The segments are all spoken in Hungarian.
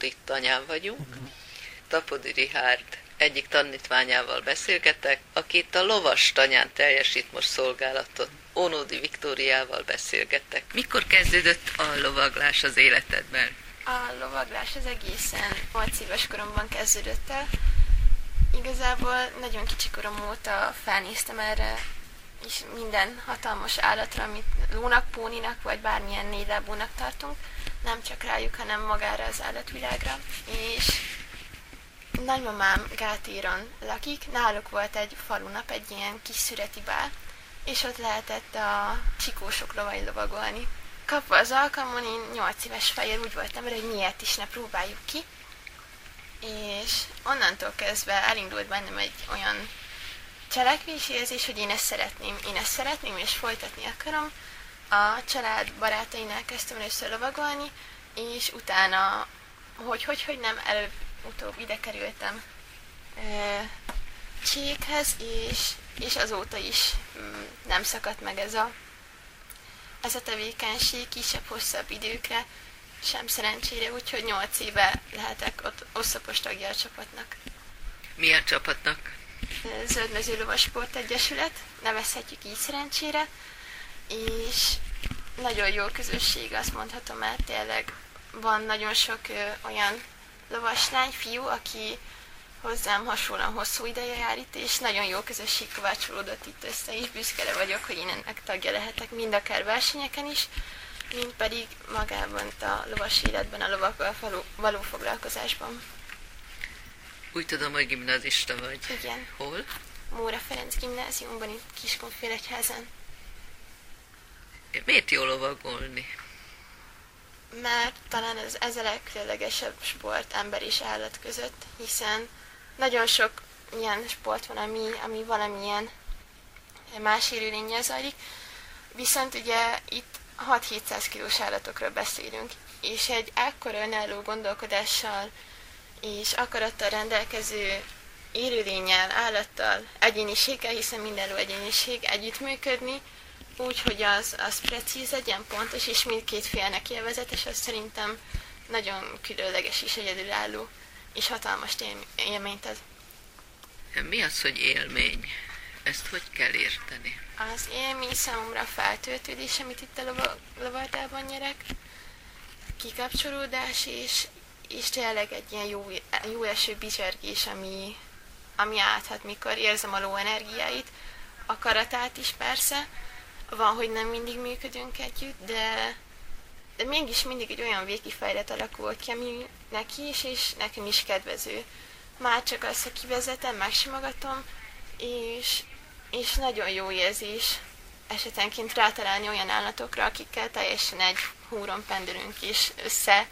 Tapodi tanyán vagyunk. Tapodi Rihárd egyik tanítványával beszélgetek, aki itt a lovas tanyán teljesít most szolgálatot. Ónódi Viktóriával beszélgettek. Mikor kezdődött a lovaglás az életedben? A lovaglás az egészen 8 éves koromban kezdődött el. Igazából nagyon kicsi korom óta felnéztem erre, és minden hatalmas állatra, amit lónak, póninak, vagy bármilyen négylábúnak tartunk, nem csak rájuk, hanem magára az állatvilágra. És nagymamám Gátíron lakik, náluk volt egy falunap, egy ilyen kis szüreti bál, és ott lehetett a sikósok lovai lovagolni. Kapva az alkalmon, én 8 éves fejér úgy voltam hogy miért is ne próbáljuk ki, és onnantól kezdve elindult bennem egy olyan cselekvési érzés, hogy én ezt szeretném, én ezt szeretném, és folytatni akarom. A család barátainál kezdtem először lovagolni, és utána, hogy, hogy, hogy nem, előbb, utóbb ide kerültem Csékhez, és, és azóta is mm, nem szakadt meg ez a, ez a tevékenység kisebb-hosszabb időkre, sem szerencsére, úgyhogy 8 éve lehetek ott oszlopos tagja a csapatnak. Milyen csapatnak? Zöldmező Lovas Sport Egyesület, nevezhetjük így szerencsére, és nagyon jó közösség, azt mondhatom, mert tényleg van nagyon sok ö, olyan lovaslány, fiú, aki hozzám hasonlóan hosszú ideje jár itt, és nagyon jó közösség kovácsolódott itt össze, és büszke vagyok, hogy én ennek tagja lehetek, mind akár versenyeken is, mint pedig magában a lovas életben, a lovakkal való, való foglalkozásban. Úgy tudom, hogy gimnazista vagy. Igen. Hol? Móra Ferenc gimnáziumban, itt Kiskunfélegyházen. Miért jó lovagolni? Mert talán ez, ez a legkülönlegesebb sport ember és állat között, hiszen nagyon sok ilyen sport van, ami, ami valamilyen más élőlényel zajlik, viszont ugye itt 6-700 kilós állatokról beszélünk, és egy ekkora önálló gondolkodással és akarattal rendelkező élőlényel, állattal, egyéniséggel, hiszen mindenló egyéniség együttműködni, úgy, hogy az, az precíz legyen, pontos, és mindkét félnek élvezetes, az szerintem nagyon különleges és egyedülálló, és hatalmas élményt ad. Mi az, hogy élmény? Ezt hogy kell érteni? Az élmény számomra feltöltődés, amit itt a lovardában nyerek, kikapcsolódás, és, és tényleg egy ilyen jó, jó eső bizsergés, ami, ami áthat, mikor érzem a ló energiáit, akaratát is persze, van, hogy nem mindig működünk együtt, de, de mégis mindig egy olyan végkifejlet alakult ki, ami neki is, és nekem is kedvező. Már csak azt, hogy kivezetem, megsimogatom, és, és nagyon jó érzés esetenként rátalálni olyan állatokra, akikkel teljesen egy húron pendülünk, és össze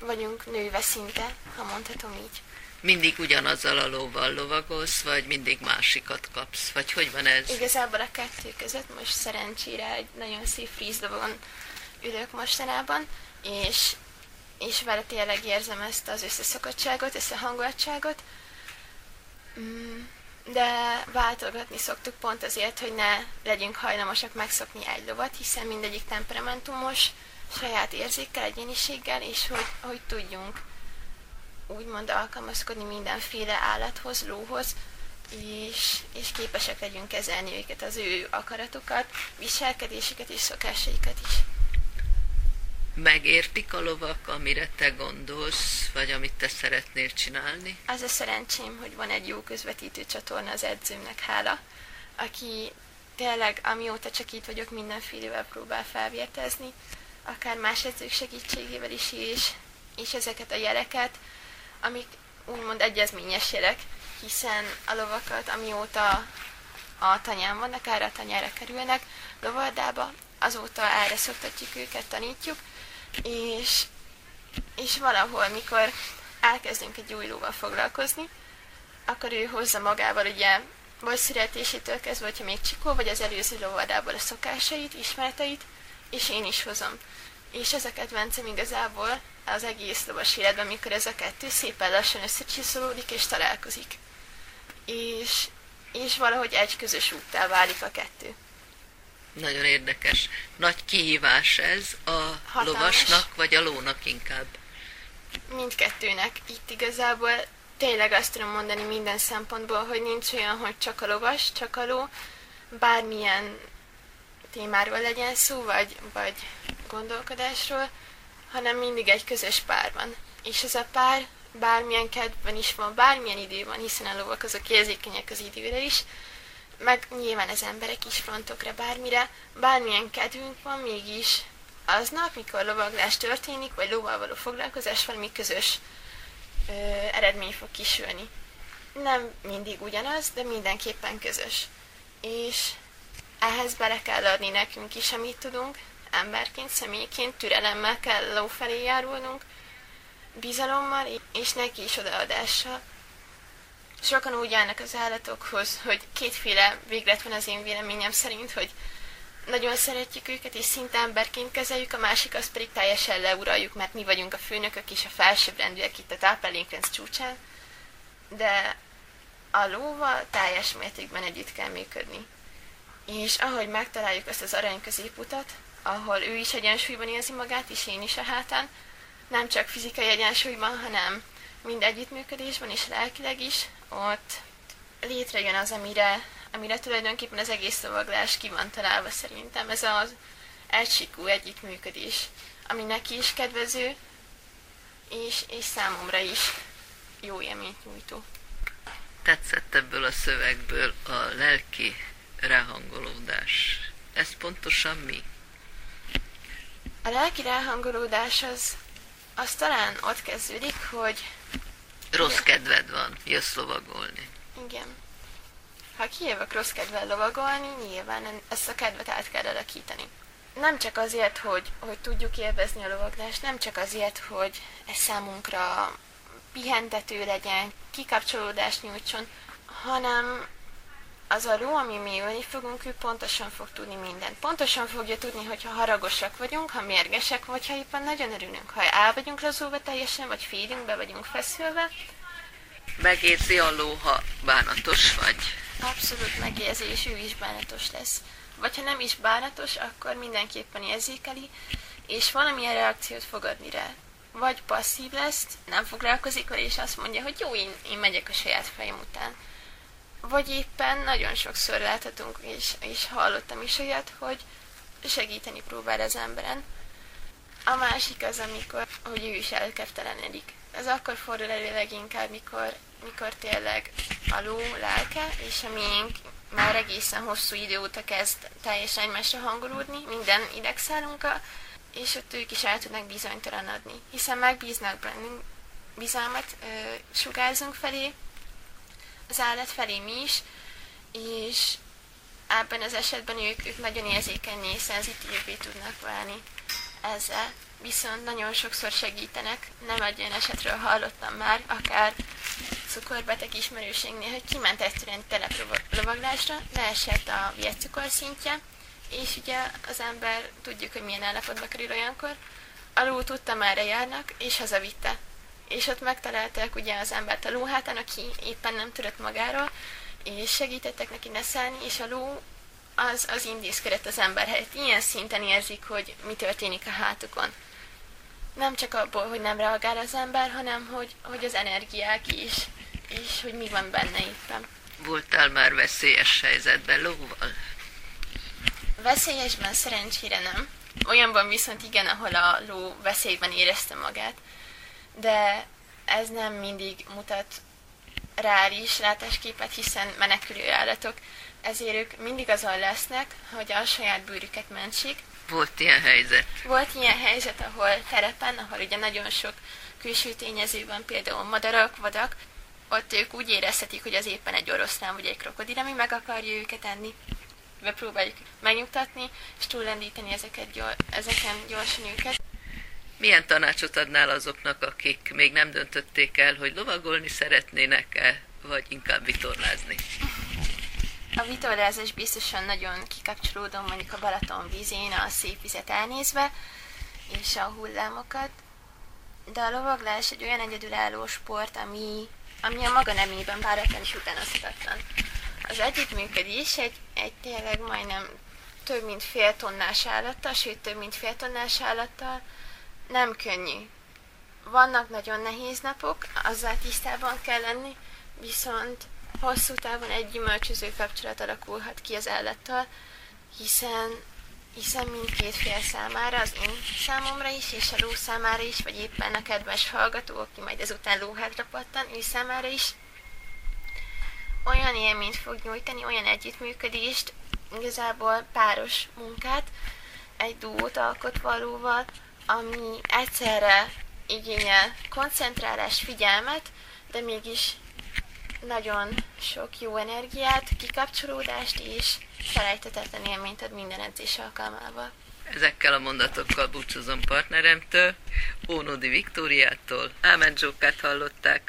vagyunk nőve szinte, ha mondhatom így. Mindig ugyanazzal a lóval lovagolsz, vagy mindig másikat kapsz? Vagy hogy van ez? Igazából a kettő között most szerencsére egy nagyon szép frízlovon ülök mostanában, és, és vele tényleg érzem ezt az összeszokottságot, összehangoltságot. Mm, de váltogatni szoktuk pont azért, hogy ne legyünk hajlamosak megszokni egy lovat, hiszen mindegyik temperamentumos, saját érzékkel, egyéniséggel, és hogy, hogy tudjunk úgymond alkalmazkodni mindenféle állathoz, lóhoz, és, és képesek legyünk kezelni őket, az ő akaratokat, viselkedéseket és szokásaikat is. Megértik a lovak, amire te gondolsz, vagy amit te szeretnél csinálni? Az a szerencsém, hogy van egy jó közvetítő csatorna az edzőmnek, hála, aki tényleg, amióta csak itt vagyok, mindenfélevel próbál felvértezni, akár más edzők segítségével is, és, és ezeket a jeleket, amik úgymond egyezményes jelek, hiszen a lovakat, amióta a tanyán vannak, erre a tanyára kerülnek, lovardába, azóta erre szoktatjuk őket, tanítjuk, és, és valahol, mikor elkezdünk egy új lóval foglalkozni, akkor ő hozza magával ugye vagy születésétől kezdve, hogyha még csikó, vagy az előző lovardából a szokásait, ismereteit, és én is hozom. És ez a kedvencem igazából az egész lovas életben, mikor ez a kettő szépen lassan összecsiszolódik és találkozik. És, és valahogy egy közös úttá válik a kettő. Nagyon érdekes. Nagy kihívás ez a Hatalmas. lovasnak, vagy a lónak inkább? Mindkettőnek itt igazából tényleg azt tudom mondani minden szempontból, hogy nincs olyan, hogy csak a lovas, csak a ló, bármilyen témáról legyen szó, vagy, vagy gondolkodásról, hanem mindig egy közös pár van. És ez a pár bármilyen kedvben is van, bármilyen idő van, hiszen a lovak azok érzékenyek az időre is, meg nyilván az emberek is frontokra, bármire, bármilyen kedvünk van, mégis aznap, mikor lovaglás történik, vagy lóval való foglalkozás, valami közös ö, eredmény fog kisülni. Nem mindig ugyanaz, de mindenképpen közös. És ehhez bele kell adni nekünk is, amit tudunk, emberként, személyként, türelemmel kell ló felé járulnunk, bizalommal, és neki is odaadással. Sokan úgy állnak az állatokhoz, hogy kétféle véglet van az én véleményem szerint, hogy nagyon szeretjük őket, és szinte emberként kezeljük, a másik az pedig teljesen leuraljuk, mert mi vagyunk a főnökök és a felsőbbrendűek itt a táplálékrenc csúcsán, de a lóval teljes mértékben együtt kell működni. És ahogy megtaláljuk azt az arany középutat, ahol ő is egyensúlyban érzi magát, és én is a hátán, nem csak fizikai egyensúlyban, hanem mind együttműködésben és lelkileg is, ott létrejön az, amire, amire tulajdonképpen az egész szavaglás ki van találva szerintem. Ez az egysikú együttműködés, ami neki is kedvező, és, és számomra is jó élményt nyújtó. Tetszett ebből a szövegből a lelki ráhangolódás. Ez pontosan mi? A lelki ráhangolódás az, az talán ott kezdődik, hogy Rossz kedved van, jössz lovagolni. Igen. Ha kijövök rossz kedvel lovagolni, nyilván ezt a kedvet át kell alakítani. Nem csak azért, hogy, hogy tudjuk élvezni a lovaglást, nem csak azért, hogy ez számunkra pihentető legyen, kikapcsolódást nyújtson, hanem az a ló, ami mi ölni fogunk, ő pontosan fog tudni mindent. Pontosan fogja tudni, hogyha haragosak vagyunk, ha mérgesek, vagy ha éppen nagyon örülünk. Ha el vagyunk lazulva teljesen, vagy félünk, be vagyunk feszülve. Megérzi a ló, ha bánatos vagy. Abszolút megérzi, és ő is bánatos lesz. Vagy ha nem is bánatos, akkor mindenképpen érzékeli, és valamilyen reakciót fog adni rá. Vagy passzív lesz, nem foglalkozik vele, és azt mondja, hogy jó, én, én megyek a saját fejem után vagy éppen nagyon sokszor láthatunk, és, és hallottam is olyat, hogy segíteni próbál az emberen. A másik az, amikor, hogy ő is elkeftelenedik. Ez akkor fordul elő leginkább, mikor, mikor tényleg a ló lelke, és a miénk már egészen hosszú idő óta kezd teljesen egymásra hangolódni, minden idegszálunkkal, és ott ők is el tudnak bizonytalanodni, hiszen megbíznak bennünk, bizalmat ö, sugárzunk felé, az állat felé is, és ebben az esetben ők, ők nagyon érzékenyé, szenzitívvé tudnak válni. Ezzel. Viszont nagyon sokszor segítenek, nem egy olyan esetről hallottam már, akár cukorbeteg ismerőségnél, hogy kiment egyszerűen teleprovaglásra, leesett a vércukor szintje, és ugye az ember tudjuk, hogy milyen állapotba kerül olyankor, alul tudta, merre járnak, és hazavitte és ott megtalálták ugye az embert a lóhátán, aki éppen nem tudott magáról, és segítettek neki neszállni, és a ló az, az intézkedett az ember helyett. Ilyen szinten érzik, hogy mi történik a hátukon. Nem csak abból, hogy nem reagál az ember, hanem hogy, hogy az energiák is, és hogy mi van benne éppen. Voltál már veszélyes helyzetben lóval? Veszélyesben szerencsére nem. Olyanban viszont igen, ahol a ló veszélyben érezte magát de ez nem mindig mutat reális látásképet, hiszen menekülő állatok, ezért ők mindig azon lesznek, hogy a saját bőrüket mentsék. Volt ilyen helyzet? Volt ilyen helyzet, ahol terepen, ahol ugye nagyon sok külső tényező van, például madarak, vadak, ott ők úgy érezhetik, hogy az éppen egy oroszlán vagy egy krokodil, ami meg akarja őket enni. Bepróbáljuk megnyugtatni, és túllendíteni ezeket, gyor, ezeken gyorsan őket. Milyen tanácsot adnál azoknak, akik még nem döntötték el, hogy lovagolni szeretnének-e, vagy inkább vitorlázni? A vitorlázás biztosan nagyon kikapcsolódom mondjuk a Balaton vízén, a szép vizet elnézve, és a hullámokat. De a lovaglás egy olyan egyedülálló sport, ami, ami a maga nemében páratlan is utánozhatatlan. Az együttműködés egy, egy tényleg majdnem több mint fél tonnás állattal, sőt több mint fél tonnás állattal, nem könnyű. vannak nagyon nehéz napok, azzal tisztában kell lenni, viszont hosszú távon egy gyümölcsöző kapcsolat alakulhat ki az állattal, hiszen hiszen mindkét fél számára, az én számomra is, és a ló számára is, vagy éppen a kedves hallgató, aki majd ezután lóhátra pattan, ő számára is, olyan élményt fog nyújtani, olyan együttműködést, igazából páros munkát, egy duót alkot valóval, ami egyszerre igényel koncentrálás, figyelmet, de mégis nagyon sok jó energiát, kikapcsolódást és felejtetetlen élményt ad minden edzés alkalmával. Ezekkel a mondatokkal búcsúzom partneremtől, Ónódi Viktóriától. Ámen Zsókát hallották.